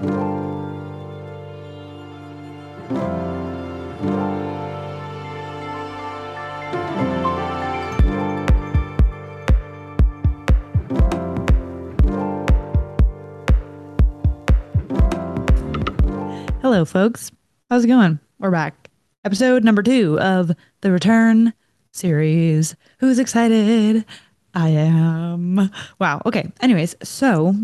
Hello, folks. How's it going? We're back. Episode number two of the Return series. Who's excited? I am. Wow. Okay. Anyways, so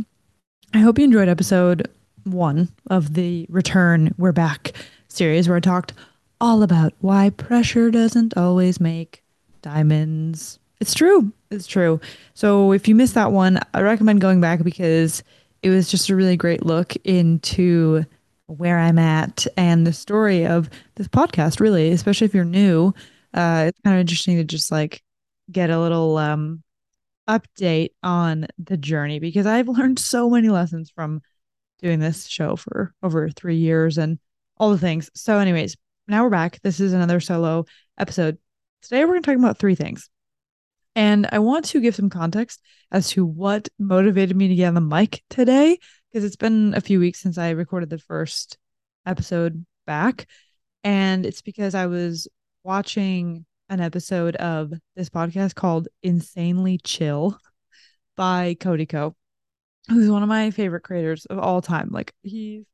I hope you enjoyed episode one of the Return We're Back series where I talked all about why pressure doesn't always make diamonds. It's true. It's true. So if you missed that one, I recommend going back because it was just a really great look into where I'm at and the story of this podcast, really, especially if you're new. Uh, it's kind of interesting to just like get a little um, update on the journey because I've learned so many lessons from doing this show for over three years and all the things. So, anyways, now we're back. This is another solo episode. Today, we're going to talk about three things. And I want to give some context as to what motivated me to get on the mic today because it's been a few weeks since I recorded the first episode back. And it's because I was watching an episode of this podcast called Insanely Chill by Cody Ko, who's one of my favorite creators of all time. Like he's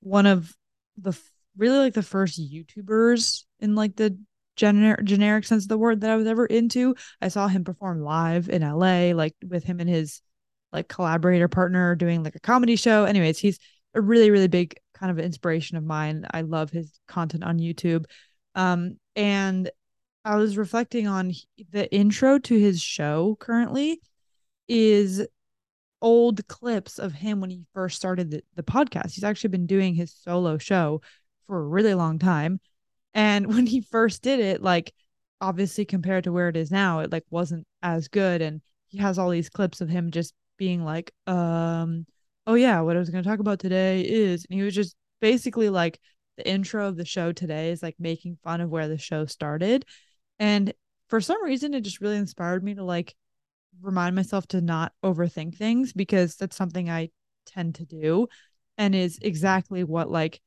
one of the really like the first YouTubers in like the generic generic sense of the word that I was ever into. I saw him perform live in LA, like with him and his like collaborator partner doing like a comedy show. Anyways, he's a really, really big kind of inspiration of mine. I love his content on YouTube. Um, and I was reflecting on the intro to his show currently is old clips of him when he first started the, the podcast. He's actually been doing his solo show for a really long time. And when he first did it, like obviously compared to where it is now, it like wasn't as good. And he has all these clips of him just being like, um, oh yeah, what I was going to talk about today is, and he was just basically like the intro of the show today is like making fun of where the show started. And for some reason, it just really inspired me to like remind myself to not overthink things because that's something I tend to do and is exactly what like,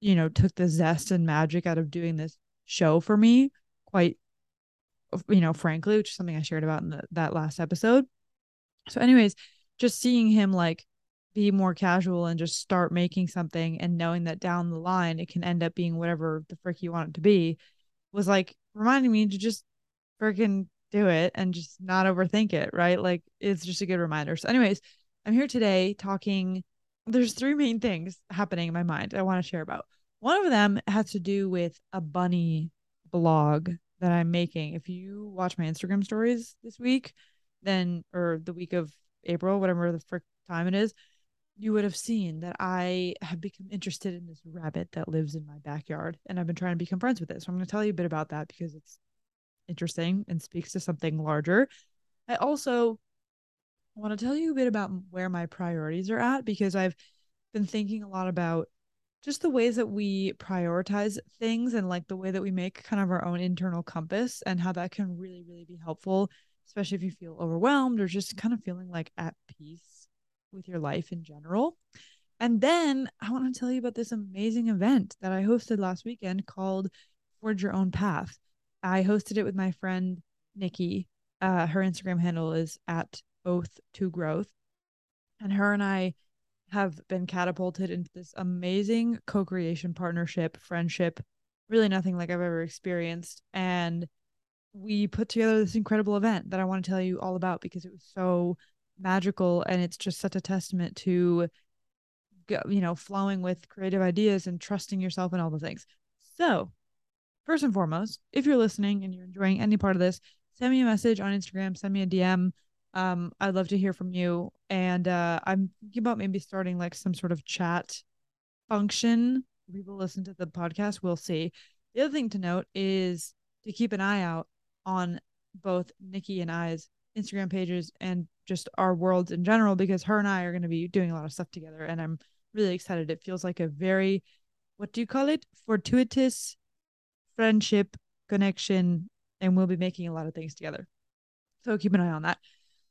you know, took the zest and magic out of doing this show for me quite you know frankly which is something i shared about in the, that last episode. So anyways just seeing him like be more casual and just start making something and knowing that down the line it can end up being whatever the frick you want it to be was like reminding me to just freaking do it and just not overthink it, right? Like it's just a good reminder. So, anyways, I'm here today talking. There's three main things happening in my mind I want to share about. One of them has to do with a bunny vlog that I'm making. If you watch my Instagram stories this week, then or the week of April, whatever the frick time it is, you would have seen that I have become interested in this rabbit that lives in my backyard and I've been trying to become friends with it. So I'm going to tell you a bit about that because it's interesting and speaks to something larger. I also want to tell you a bit about where my priorities are at because I've been thinking a lot about just the ways that we prioritize things and like the way that we make kind of our own internal compass and how that can really, really be helpful especially if you feel overwhelmed or just kind of feeling like at peace with your life in general. And then I want to tell you about this amazing event that I hosted last weekend called Forge Your Own Path. I hosted it with my friend Nikki. Uh, her Instagram handle is at Oath to Growth. And her and I have been catapulted into this amazing co creation partnership, friendship, really nothing like I've ever experienced. And we put together this incredible event that I want to tell you all about because it was so magical and it's just such a testament to you know flowing with creative ideas and trusting yourself and all the things. So, first and foremost, if you're listening and you're enjoying any part of this, send me a message on Instagram, send me a DM. Um, I'd love to hear from you. And uh, I'm thinking about maybe starting like some sort of chat function. People listen to the podcast, we'll see. The other thing to note is to keep an eye out on both Nikki and I's Instagram pages and just our worlds in general because her and I are going to be doing a lot of stuff together and I'm really excited. It feels like a very what do you call it? Fortuitous friendship connection and we'll be making a lot of things together. So keep an eye on that.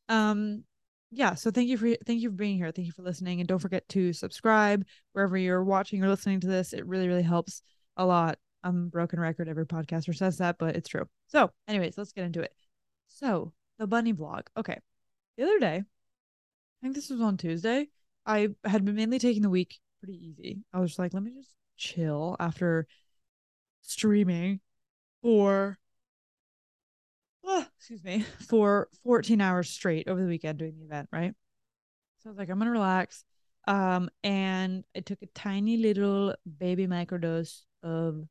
Um yeah, so thank you for thank you for being here. Thank you for listening, and don't forget to subscribe wherever you're watching or listening to this. It really really helps a lot. I'm broken record. Every podcaster says that, but it's true. So, anyways, let's get into it. So the bunny vlog. Okay, the other day, I think this was on Tuesday. I had been mainly taking the week pretty easy. I was like, let me just chill after streaming for oh, excuse me, for 14 hours straight over the weekend doing the event, right? So I was like, I'm gonna relax. Um, and I took a tiny little baby microdose of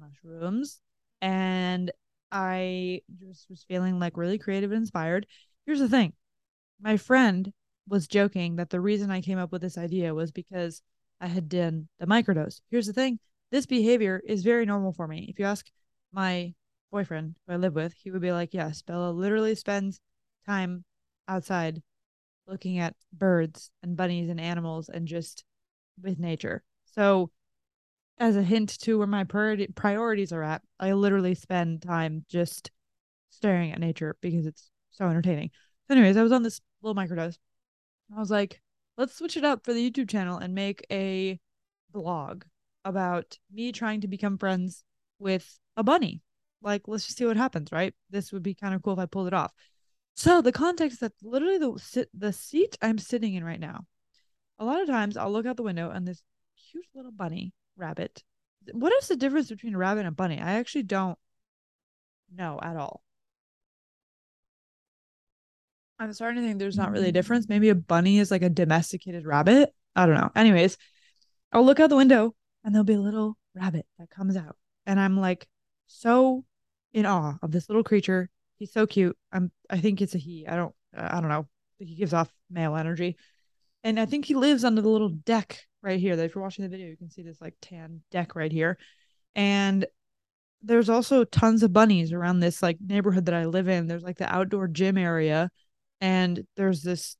mushrooms and I just was feeling like really creative and inspired. Here's the thing. My friend was joking that the reason I came up with this idea was because I had done the microdose. Here's the thing. This behavior is very normal for me. If you ask my boyfriend who I live with, he would be like, Yes, Bella literally spends time outside looking at birds and bunnies and animals and just with nature. So, as a hint to where my priorities are at, I literally spend time just staring at nature because it's so entertaining. So, anyways, I was on this little microdose. I was like, let's switch it up for the YouTube channel and make a vlog about me trying to become friends with a bunny. Like let's just see what happens right? This would be kind of cool if i pulled it off. So the context that literally the the seat i'm sitting in right now a lot of times i'll look out the window and this cute little bunny rabbit what is the difference between a rabbit and a bunny? I actually don't know at all. I'm starting to think there's not really a difference. Maybe a bunny is like a domesticated rabbit. I don't know. Anyways i'll look out the window and there'll be a little rabbit that comes out and i'm like so in awe of this little creature. He's so cute. I'm I think it's a he. I don't uh, I don't know. He gives off male energy. And I think he lives under the little deck right here. That if you're watching the video, you can see this like tan deck right here. And there's also tons of bunnies around this like neighborhood that I live in. There's like the outdoor gym area and there's this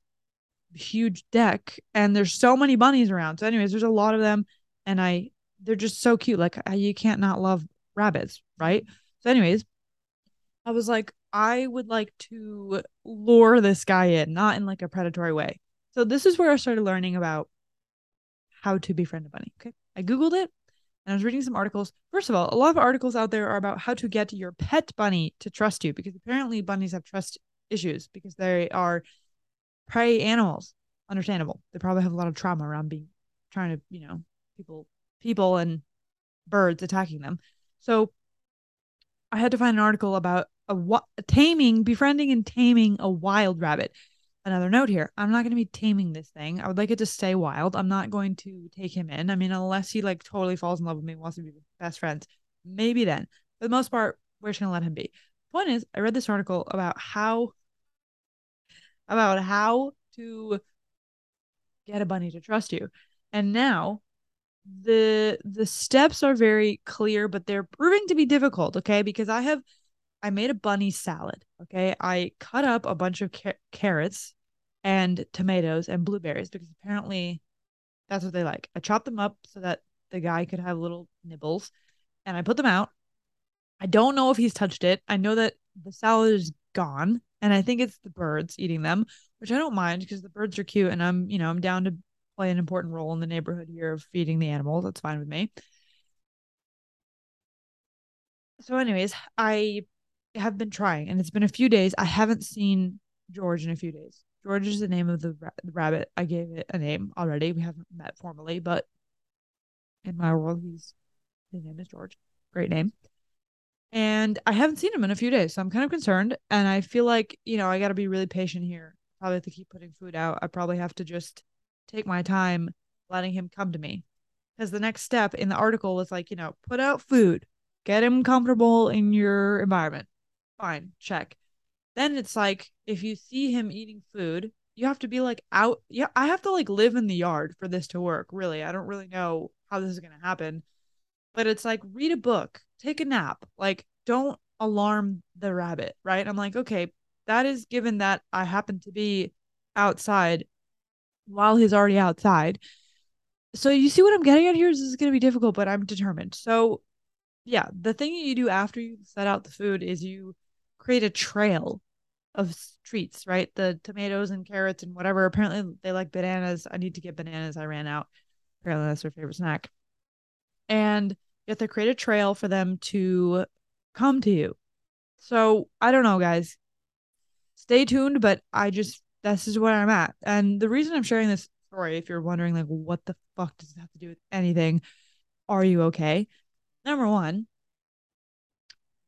huge deck and there's so many bunnies around. So anyways, there's a lot of them and I they're just so cute. Like you can't not love rabbits, right? So, anyways, I was like, I would like to lure this guy in, not in like a predatory way. So, this is where I started learning about how to befriend a bunny. Okay. I Googled it and I was reading some articles. First of all, a lot of articles out there are about how to get your pet bunny to trust you because apparently bunnies have trust issues because they are prey animals. Understandable. They probably have a lot of trauma around being trying to, you know, people people and birds attacking them. So I had to find an article about a, a taming, befriending and taming a wild rabbit. Another note here: I'm not going to be taming this thing. I would like it to stay wild. I'm not going to take him in. I mean, unless he like totally falls in love with me, and wants to be best friends, maybe then. For the most part, we're just going to let him be. Point is, I read this article about how about how to get a bunny to trust you, and now the the steps are very clear but they're proving to be difficult okay? Because i have i made a bunny salad okay? I cut up a bunch of car- carrots and tomatoes and blueberries because apparently that's what they like. I chopped them up so that the guy could have little nibbles and i put them out. I don't know if he's touched it. I know that the salad is gone and i think it's the birds eating them which i don't mind because the birds are cute and i'm you know i'm down to play an important role in the neighborhood here of feeding the animals. That's fine with me. So, anyways, I have been trying, and it's been a few days. I haven't seen George in a few days. George is the name of the, ra- the rabbit. I gave it a name already. We haven't met formally, but in my world, he's his name is George. Great name. And I haven't seen him in a few days, so I'm kind of concerned. And I feel like you know I got to be really patient here. Probably have to keep putting food out. I probably have to just take my time letting him come to me. Because the next step in the article was like, you know, put out food, get him comfortable in your environment. Fine, check. Then it's like, if you see him eating food, you have to be like out. Yeah, I have to like live in the yard for this to work, really. I don't really know how this is going to happen. But it's like, read a book, take a nap. Like, don't alarm the rabbit, right? I'm like, okay, that is given that I happen to be outside while he's already outside. So you see what I'm getting at here is this is going to be difficult, but I'm determined. So yeah, the thing that you do after you set out the food is you create a trail of treats, right? The tomatoes and carrots and whatever. Apparently they like bananas. I need to get bananas. I ran out. Apparently that's their favorite snack. And you have to create a trail for them to come to you. So I don't know, guys. Stay tuned, but I just this is where I'm at. And the reason I'm sharing this story, if you're wondering like what the fuck does it have to do with anything, are you okay? Number one,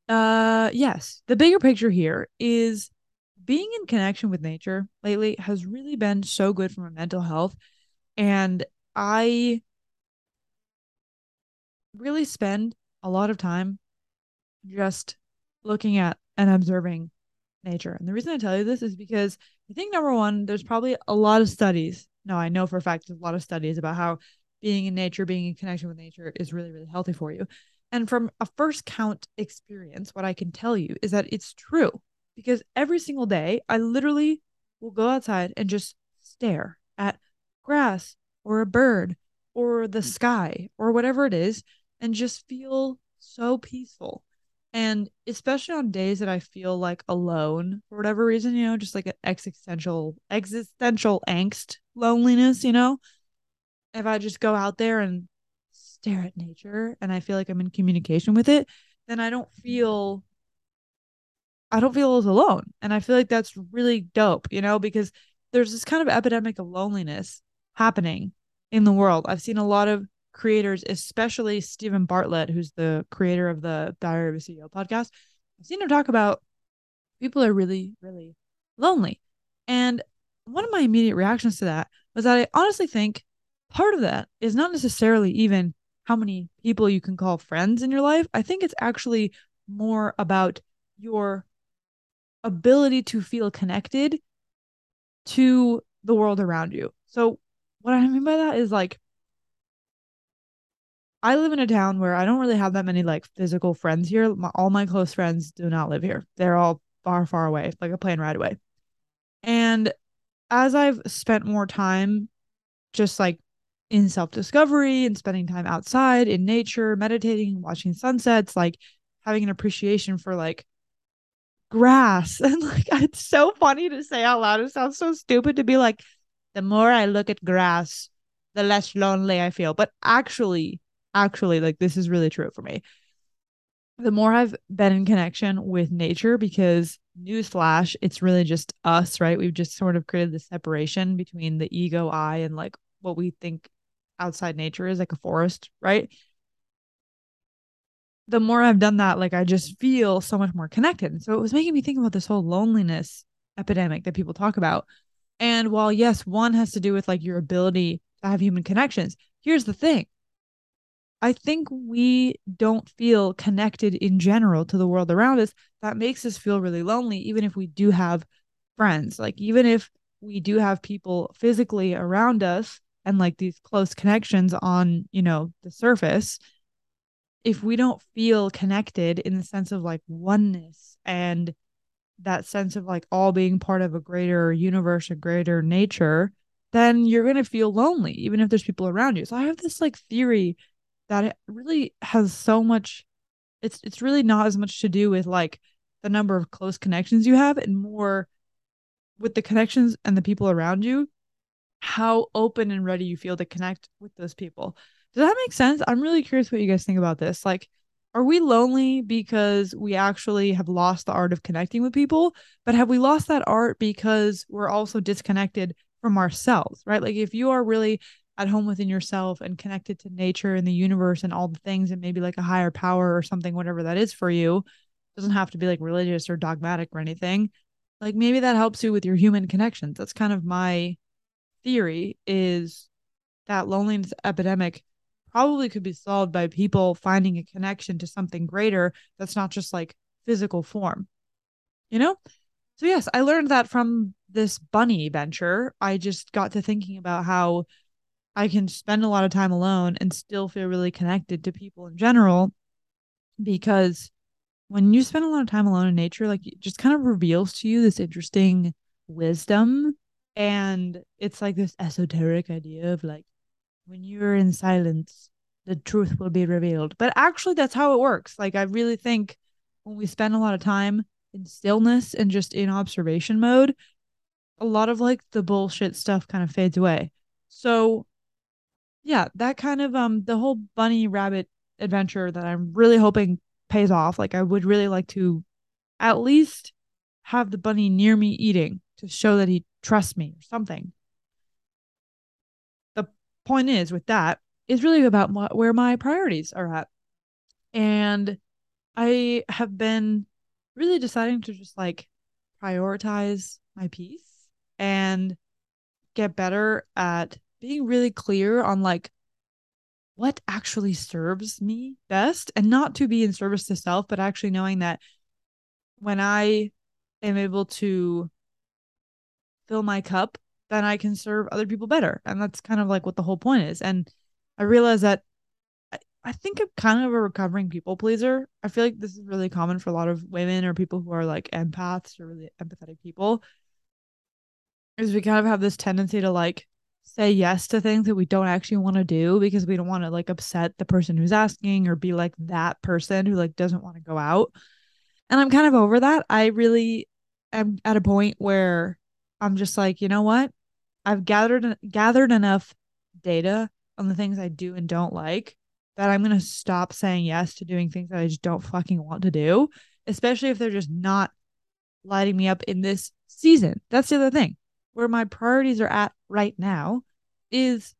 uh yes, the bigger picture here is being in connection with nature lately has really been so good for my mental health. And I really spend a lot of time just looking at and observing nature. And the reason I tell you this is because I think number one, there's probably a lot of studies. No, I know for a fact there's a lot of studies about how being in nature, being in connection with nature is really, really healthy for you. And from a first count experience, what I can tell you is that it's true because every single day I literally will go outside and just stare at grass or a bird or the mm. sky or whatever it is and just feel so peaceful. And especially on days that I feel like alone for whatever reason, you know, just like an existential existential angst, loneliness, you know. If I just go out there and stare at nature and I feel like I'm in communication with it, then I don't feel I don't feel as alone. And I feel like that's really dope, you know, because there's this kind of epidemic of loneliness happening in the world. I've seen a lot of creators, especially Steven Bartlett, who's the creator of the Diary of a CEO podcast. I've seen him talk about people are really, really lonely. And one of my immediate reactions to that was that I honestly think part of that is not necessarily even how many people you can call friends in your life. I think it's actually more about your ability to feel connected to the world around you. So, what I mean by that is like, I live in a town where I don't really have that many like physical friends here. My, all my close friends do not live here. They're all far, far away, like a plane ride away. And as I've spent more time just like in self discovery and spending time outside in nature, meditating, watching sunsets, like having an appreciation for like grass. And like, it's so funny to say out loud. It sounds so stupid to be like, the more I look at grass, the less lonely I feel. But actually, actually, like, this is really true for me. The more I've been in connection with nature, because newsflash, it's really just us, right? We've just sort of created the separation between the ego I and like what we think outside nature is like a forest, right? the more I've done that, like I just feel so much more connected. So it was making me think about this whole loneliness epidemic that people talk about. And while yes, one has to do with like your ability to have human connections, here's the thing. I think we don't feel connected in general to the world around us. That makes us feel really lonely, even if we do have friends. Like, even if we do have people physically around us and like these close connections on, you know, the surface, if we don't feel connected in the sense of like oneness and that sense of like all being part of a greater universe, a greater nature, then you're going to feel lonely, even if there's people around you. So I have this like theory that it really has so much, it's, it's really not as much to do with like the number of close connections you have and more with the connections and the people around you, how open and ready you feel to connect with those people. Does that make sense? I'm really curious what you guys think about this. Like, are we lonely because we actually have lost the art of connecting with people? But have we lost that art because we're also disconnected from ourselves, right? Like, if you are really at home within yourself and connected to nature and the universe and all the things and maybe like a higher power or something, whatever that is for you, doesn't have to be like religious or dogmatic or anything. Like, maybe that helps you with your human connections. That's kind of my theory is that loneliness epidemic probably could be solved by people finding a connection to something greater that's not just like physical form. You know? So, yes, I learned that from this bunny venture. I just got to thinking about how I can spend a lot of time alone and still feel really connected to people in general because when you spend a lot of time alone in nature, like it just kind of reveals to you this interesting wisdom. And it's like this esoteric idea of like when you're in silence, the truth will be revealed. But actually, that's how it works. Like, I really think when we spend a lot of time in stillness and just in observation mode, a lot of like the bullshit stuff kind of fades away. So yeah, that kind of um the whole bunny rabbit adventure that I'm really hoping pays off. Like I would really like to at least have the bunny near me eating to show that he trusts me or something. The point is with that is really about where my priorities are at. And I have been really deciding to just like prioritize my peace and get better at being really clear on like what actually serves me best and not to be in service to self, but actually knowing that when I am able to fill my cup, then I can serve other people better. And that's kind of like what the whole point is. And I realize that I, I think I'm kind of a recovering people pleaser. I feel like this is really common for a lot of women or people who are like empaths or really empathetic people. Is we kind of have this tendency to like say yes to things that we don't actually want to do because we don't want to like upset the person who's asking or be like that person who like doesn't want to go out. And I'm kind of over that. I really am at a point where I'm just like, you know what? I've gathered gathered enough data on the things I do and don't like that I'm going to stop saying yes to doing things that I just don't fucking want to do, especially if they're just not lighting me up in this season. That's the other thing. Where my priorities are at right now is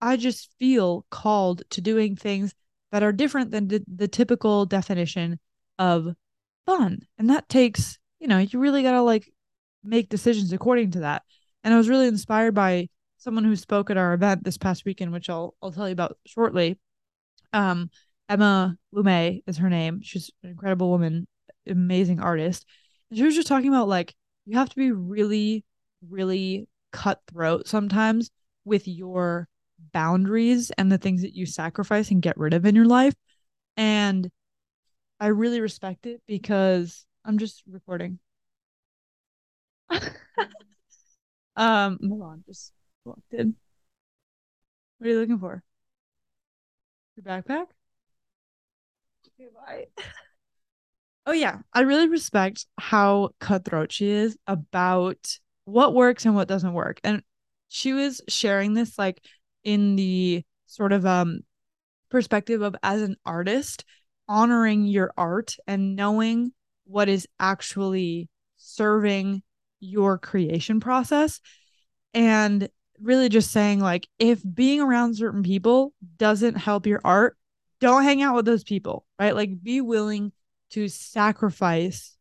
I just feel called to doing things that are different than the, the typical definition of fun. And that takes, you know, you really got to like make decisions according to that. And I was really inspired by someone who spoke at our event this past weekend, which I'll I'll tell you about shortly. Um, Emma Lume is her name. She's an incredible woman, amazing artist. And she was just talking about like you have to be really, really cutthroat sometimes with your boundaries and the things that you sacrifice and get rid of in your life. And I really respect it because I'm just recording. um, hold on, just walked in. What are you looking for? Your backpack? Okay, bye. oh yeah, I really respect how cutthroat she is about what works and what doesn't work. And she was sharing this like in the sort of um perspective of as an artist honoring your art and knowing what is actually serving your creation process and really just saying like if being around certain people doesn't help your art don't hang out with those people right like be willing to sacrifice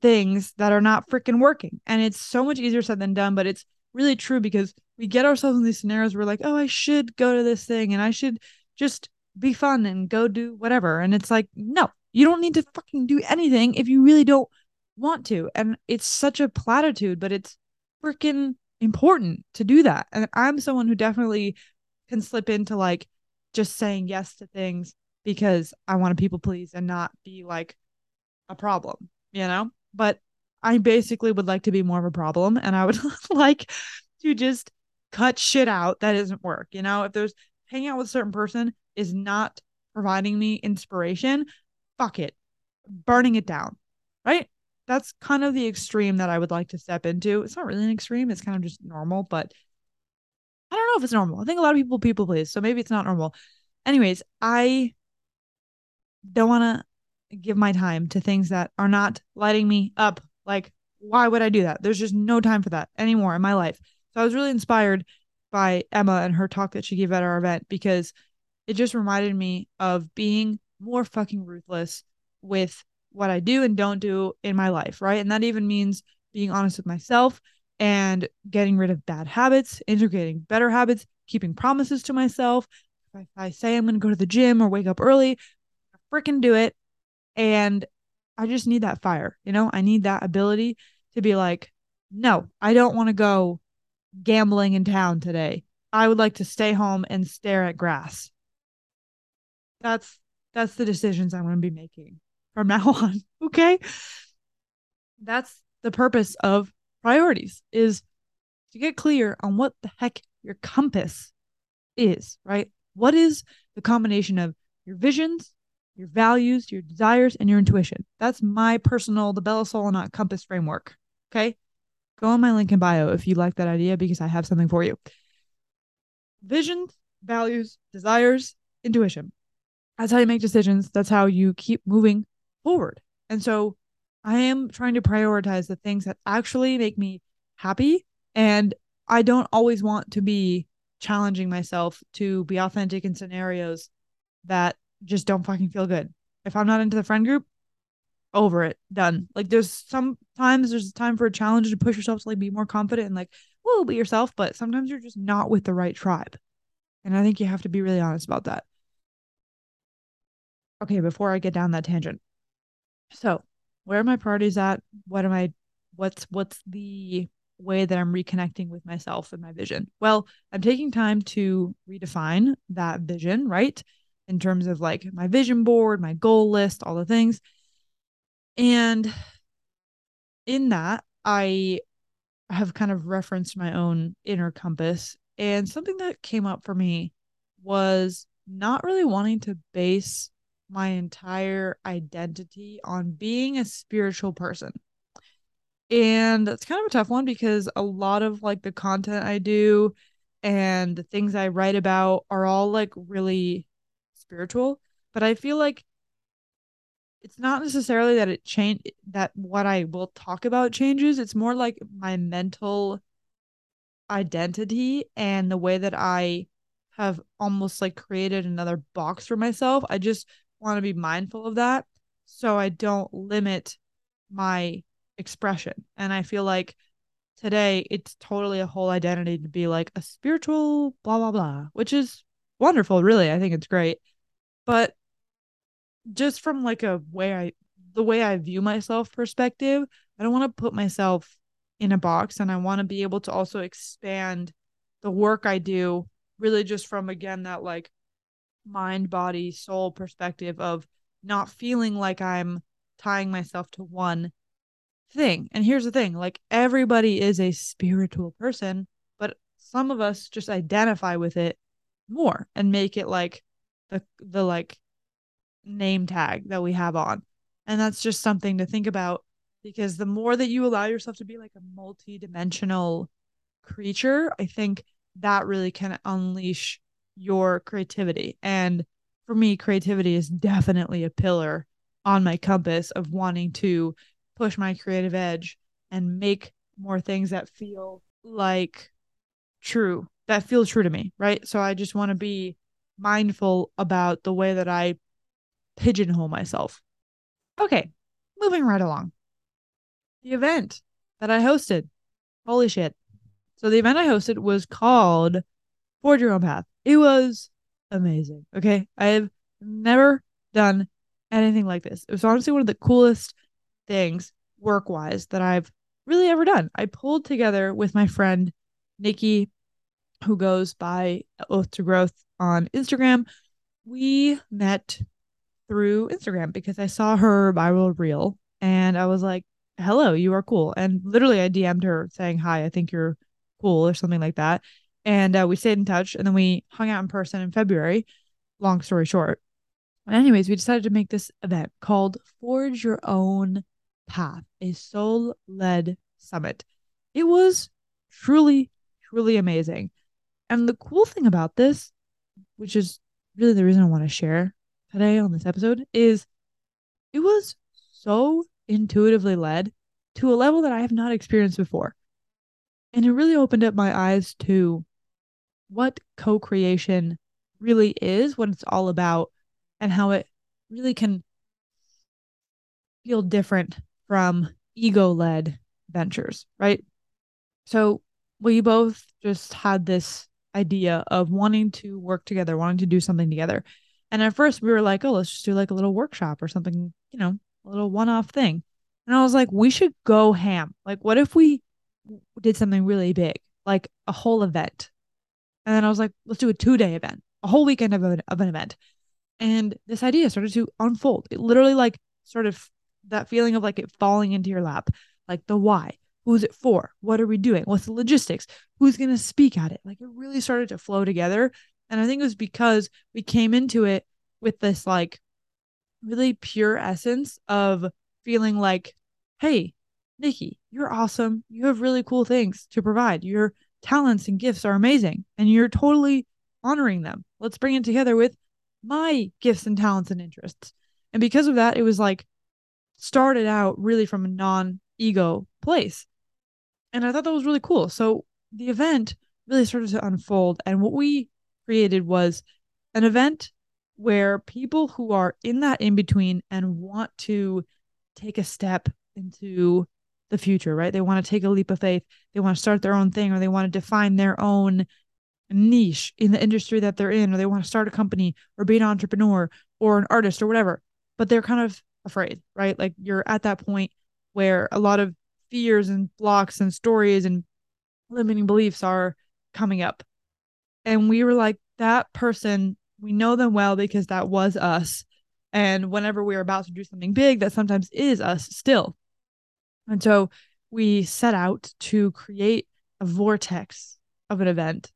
things that are not freaking working and it's so much easier said than done but it's really true because we get ourselves in these scenarios where we're like oh i should go to this thing and i should just be fun and go do whatever and it's like no you don't need to fucking do anything if you really don't want to. And it's such a platitude, but it's freaking important to do that. And I'm someone who definitely can slip into like just saying yes to things because I want to people please and not be like a problem, you know? But I basically would like to be more of a problem and I would like to just cut shit out that doesn't work. You know, if there's hanging out with a certain person is not providing me inspiration, fuck it. Burning it down. Right? that's kind of the extreme that I would like to step into. It's not really an extreme, it's kind of just normal, but I don't know if it's normal. I think a lot of people people please, so maybe it's not normal. Anyways, I don't want to give my time to things that are not lighting me up. Like, why would I do that? There's just no time for that anymore in my life. So I was really inspired by Emma and her talk that she gave at our event because it just reminded me of being more fucking ruthless with what I do and don't do in my life, right? And that even means being honest with myself and getting rid of bad habits, integrating better habits, keeping promises to myself. If I say I'm going to go to the gym or wake up early, freaking do it. And I just need that fire, you know? I need that ability to be like, no, I don't want to go gambling in town today. I would like to stay home and stare at grass. That's that's the decisions I'm going to be making from now on. Okay. That's the purpose of priorities is to get clear on what the heck your compass is, right? What is the combination of your visions, your values, your desires, and your intuition. That's my personal, the Bella Solonat compass framework. Okay. Go on my link in bio if you like that idea because I have something for you. Vision, values, desires, intuition. That's how you make decisions. That's how you keep moving forward. And so I am trying to prioritize the things that actually make me happy. And I don't always want to be challenging myself to be authentic in scenarios that just don't fucking feel good. If I'm not into the friend group, over it, done. Like there's sometimes there's a time for a challenge to push yourself to like be more confident and like, whoa, be yourself. But sometimes you're just not with the right tribe. And I think you have to be really honest about that. Okay, before I get down that tangent. So where are my priorities at? What am I what's what's the way that I'm reconnecting with myself and my vision? Well, I'm taking time to redefine that vision, right? In terms of like my vision board, my goal list, all the things. And in that, I have kind of referenced my own inner compass. And something that came up for me was not really wanting to base my entire identity on being a spiritual person. And that's kind of a tough one because a lot of like the content I do and the things I write about are all like really spiritual. But I feel like it's not necessarily that it change that what I will talk about changes. It's more like my mental identity and the way that I have almost like created another box for myself. I just want to be mindful of that so I don't limit my expression. And I feel like today it's totally a whole identity to be like a spiritual blah blah blah, which is wonderful, really. I think it's great. But just from like a way I the way I view myself perspective, I don't want to put myself in a box and I want to be able to also expand the work I do really just from again that like mind body soul perspective of not feeling like I'm tying myself to one thing. And here's the thing, like everybody is a spiritual person, but some of us just identify with it more and make it like the the like name tag that we have on. And that's just something to think about because the more that you allow yourself to be like a multi-dimensional creature, I think that really can unleash your creativity. And for me, creativity is definitely a pillar on my compass of wanting to push my creative edge and make more things that feel like true, that feel true to me, right? So I just want to be mindful about the way that I pigeonhole myself. Okay, moving right along. The event that I hosted. Holy shit. So the event I hosted was called Forge Your Own Path. It was amazing. Okay. I have never done anything like this. It was honestly one of the coolest things work wise that I've really ever done. I pulled together with my friend Nikki, who goes by Oath to Growth on Instagram. We met through Instagram because I saw her viral reel and I was like, hello, you are cool. And literally, I DM'd her saying, hi, I think you're cool or something like that. And uh, we stayed in touch and then we hung out in person in February. Long story short. Anyways, we decided to make this event called Forge Your Own Path, a soul led summit. It was truly, truly amazing. And the cool thing about this, which is really the reason I want to share today on this episode is it was so intuitively led to a level that I have not experienced before. And it really opened up my eyes to what co creation really is, what it's all about, and how it really can feel different from ego led ventures, right? So we both just had this idea of wanting to work together, wanting to do something together. And at first we were like, oh, let's just do like a little workshop or something, you know, a little one off thing. And I was like, we should go ham. Like, what if we did something really big, like a whole event? And then I was like, let's do a two day event, a whole weekend of an, of an event. And this idea started to unfold. It literally like sort of that feeling of like it falling into your lap, like the why, who's it for? What are we doing? What's the logistics? Who's going to speak at it? Like it really started to flow together. And I think it was because we came into it with this like really pure essence of feeling like, hey, Nikki, you're awesome. You have really cool things to provide. Your talents and gifts are amazing, and you're totally honoring them. Let's bring it together with my gifts and talents and interests. And because of that, it was like started out really from a non ego place. And I thought that was really cool. So the event really started to unfold. And what we created was an event where people who are in that in between and want to take a step into the future, right? They want to take a leap of faith. They want to start their own thing or they want to define their own niche in the industry that they're in, or they want to start a company or be an entrepreneur or an artist or whatever. But they're kind of afraid, right? Like you're at that point where a lot of fears and blocks and stories and limiting beliefs are coming up. And we were like, that person, we know them well because that was us. And whenever we are about to do something big, that sometimes is us still. And so we set out to create a vortex of an event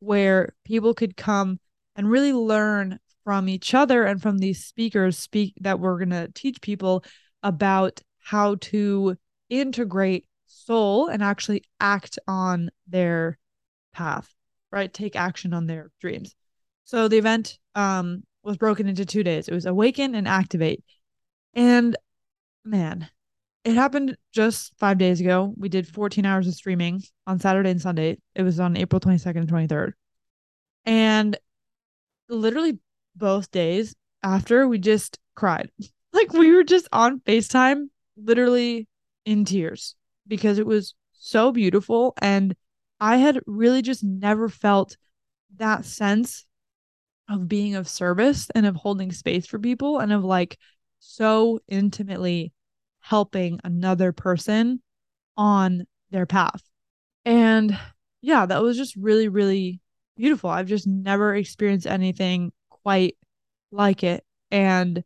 where people could come and really learn from each other and from these speakers speak that we're going to teach people about how to integrate soul and actually act on their path right take action on their dreams so the event um was broken into two days it was awaken and activate and man it happened just five days ago. We did 14 hours of streaming on Saturday and Sunday. It was on April 22nd and 23rd. And literally both days after, we just cried. Like we were just on FaceTime, literally in tears because it was so beautiful. And I had really just never felt that sense of being of service and of holding space for people and of like so intimately helping another person on their path. And yeah, that was just really, really beautiful. I've just never experienced anything quite like it. And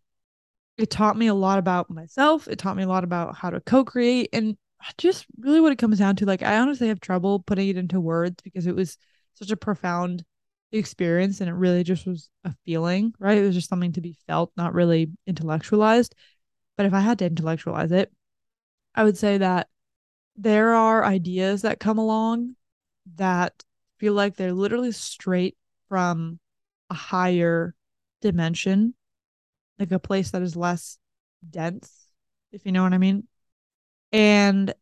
it taught me a lot about myself. It taught me a lot about how to co create and just really what it comes down to. Like, I honestly have trouble putting it into words because it was such a profound experience and it really just was a feeling, right? It was just something to be felt, not really intellectualized. But if I had to intellectualize it, I would say that there are ideas that come along that feel like they're literally straight from a higher dimension, like a place that is less dense, if you know what I mean. And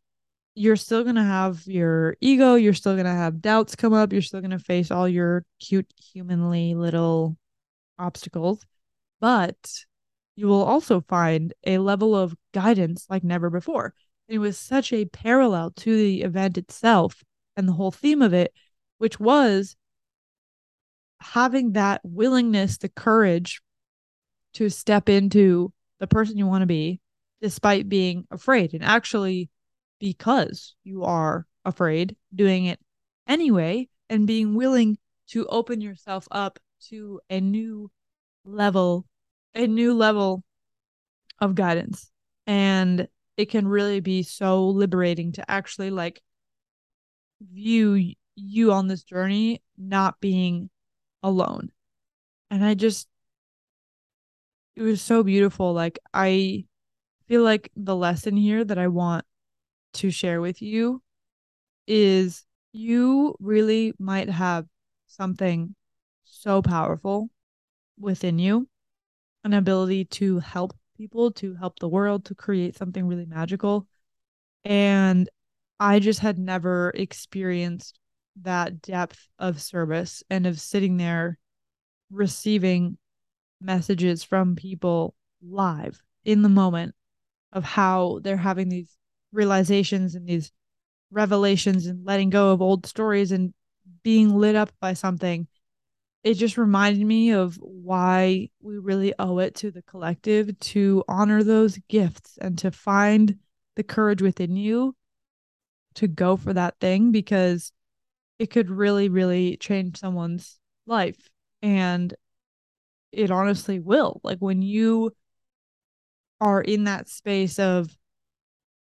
you're still going to have your ego, you're still going to have doubts come up, you're still going to face all your cute, humanly little obstacles. But you will also find a level of guidance like never before. And it was such a parallel to the event itself and the whole theme of it, which was having that willingness, the courage to step into the person you want to be, despite being afraid. And actually, because you are afraid, doing it anyway, and being willing to open yourself up to a new level a new level of guidance and it can really be so liberating to actually like view you on this journey not being alone and i just it was so beautiful like i feel like the lesson here that i want to share with you is you really might have something so powerful within you an ability to help people, to help the world, to create something really magical. And I just had never experienced that depth of service and of sitting there receiving messages from people live in the moment of how they're having these realizations and these revelations and letting go of old stories and being lit up by something it just reminded me of why we really owe it to the collective to honor those gifts and to find the courage within you to go for that thing because it could really, really change someone's life. And it honestly will. Like when you are in that space of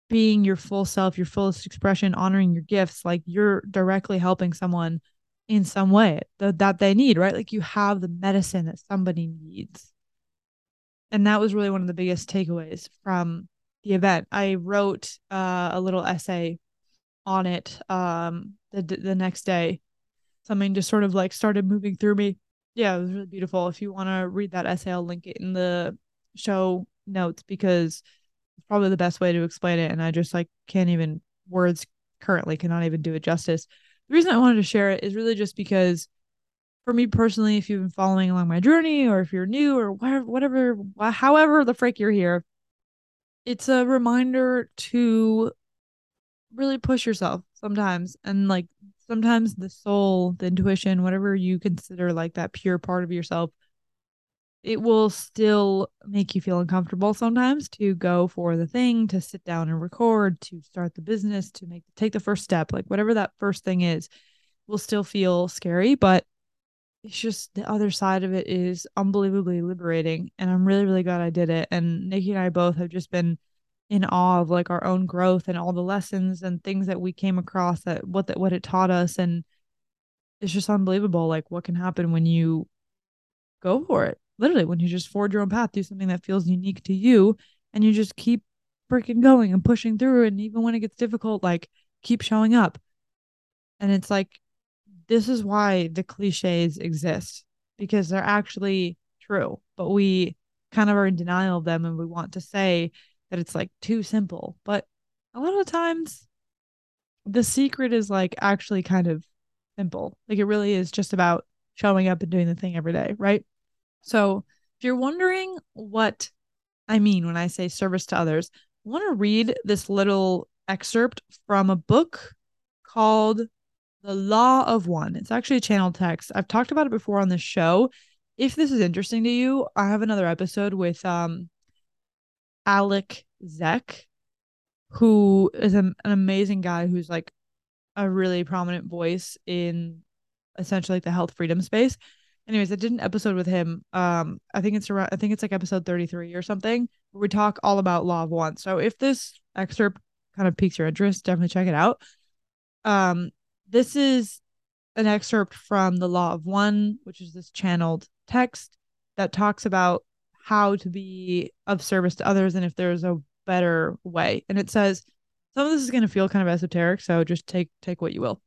being your full self, your fullest expression, honoring your gifts, like you're directly helping someone in some way that, that they need, right? Like you have the medicine that somebody needs. And that was really one of the biggest takeaways from the event. I wrote uh, a little essay on it um, the the next day. Something just sort of like started moving through me. Yeah, it was really beautiful. If you want to read that essay, I'll link it in the show notes because it's probably the best way to explain it. And I just like can't even words currently cannot even do it justice. The reason I wanted to share it is really just because for me personally, if you've been following along my journey or if you're new or whatever, whatever however the frick you're here, it's a reminder to really push yourself sometimes and like sometimes the soul, the intuition, whatever you consider like that pure part of yourself it will still make you feel uncomfortable sometimes to go for the thing, to sit down and record, to start the business, to make take the first step, like whatever that first thing is, will still feel scary, but it's just the other side of it is unbelievably liberating and I'm really really glad I did it. And Nikki and I both have just been in awe of like our own growth and all the lessons and things that we came across that what that what it taught us and it's just unbelievable like what can happen when you go for it literally when you just forge your own path, do something that feels unique to you, and you just keep freaking going and pushing through. And even when it gets difficult, like keep showing up. And it's like, this is why the cliches exist because they're actually true, but we kind of are in denial of them and we want to say that it's like too simple. But a lot of times, the secret is like actually kind of simple. Like it really is just about showing up and doing the thing every day, right? So, if you're wondering what I mean when I say service to others, I want to read this little excerpt from a book called The Law of One. It's actually a channel text. I've talked about it before on the show. If this is interesting to you, I have another episode with um Alec Zeck, who is an, an amazing guy who's like a really prominent voice in essentially like the health freedom space anyways, I did an episode with him. Um, I think it's around I think it's like episode 33 or something, where we talk all about Law of One. So if this excerpt kind of piques your interest, definitely check it out. Um, this is an excerpt from the Law of One, which is this channeled text that talks about how to be of service to others and if there's a better way. And it says some of this is going to feel kind of esoteric, so just take take what you will.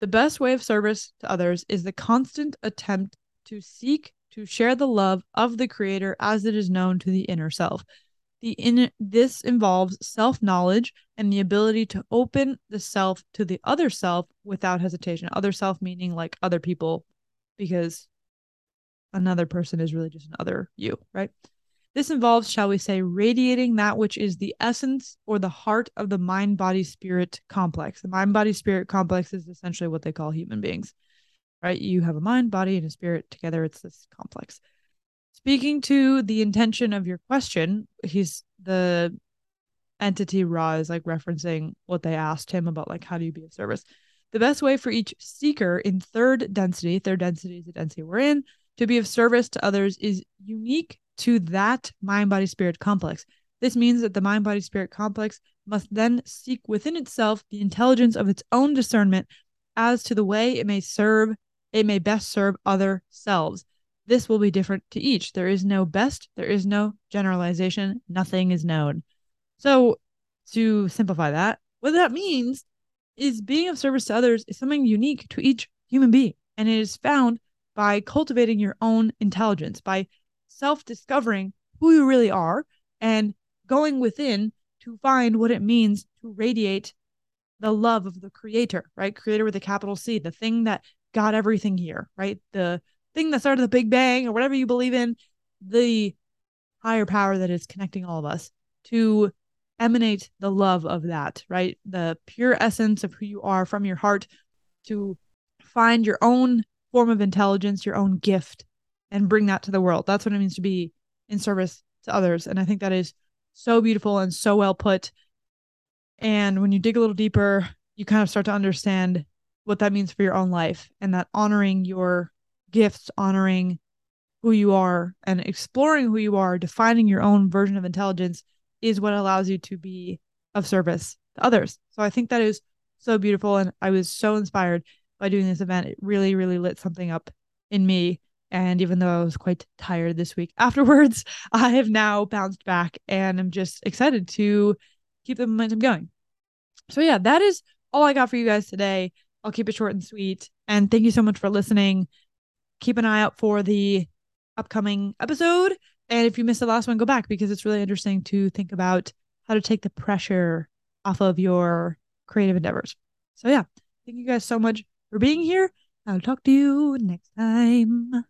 The best way of service to others is the constant attempt to seek to share the love of the creator as it is known to the inner self. The in this involves self-knowledge and the ability to open the self to the other self without hesitation. Other self meaning like other people because another person is really just another you, right? This involves, shall we say, radiating that which is the essence or the heart of the mind body spirit complex. The mind body spirit complex is essentially what they call human beings, right? You have a mind, body, and a spirit together. It's this complex. Speaking to the intention of your question, he's the entity Ra is like referencing what they asked him about, like, how do you be of service? The best way for each seeker in third density, third density is the density we're in, to be of service to others is unique to that mind body spirit complex. This means that the mind body spirit complex must then seek within itself the intelligence of its own discernment as to the way it may serve, it may best serve other selves. This will be different to each. There is no best, there is no generalization, nothing is known. So, to simplify that, what that means is being of service to others is something unique to each human being, and it is found by cultivating your own intelligence, by self discovering who you really are and going within to find what it means to radiate the love of the creator, right? Creator with a capital C, the thing that got everything here, right? The thing that started the Big Bang or whatever you believe in, the higher power that is connecting all of us to emanate the love of that, right? The pure essence of who you are from your heart to find your own form of intelligence, your own gift, and bring that to the world. That's what it means to be in service to others. And I think that is so beautiful and so well put. And when you dig a little deeper, you kind of start to understand what that means for your own life and that honoring your gifts, honoring who you are, and exploring who you are, defining your own version of intelligence is what allows you to be of service to others. So I think that is so beautiful. And I was so inspired by doing this event. It really, really lit something up in me And even though I was quite tired this week afterwards, I have now bounced back and I'm just excited to keep the momentum going. So, yeah, that is all I got for you guys today. I'll keep it short and sweet. And thank you so much for listening. Keep an eye out for the upcoming episode. And if you missed the last one, go back because it's really interesting to think about how to take the pressure off of your creative endeavors. So, yeah, thank you guys so much for being here. I'll talk to you next time.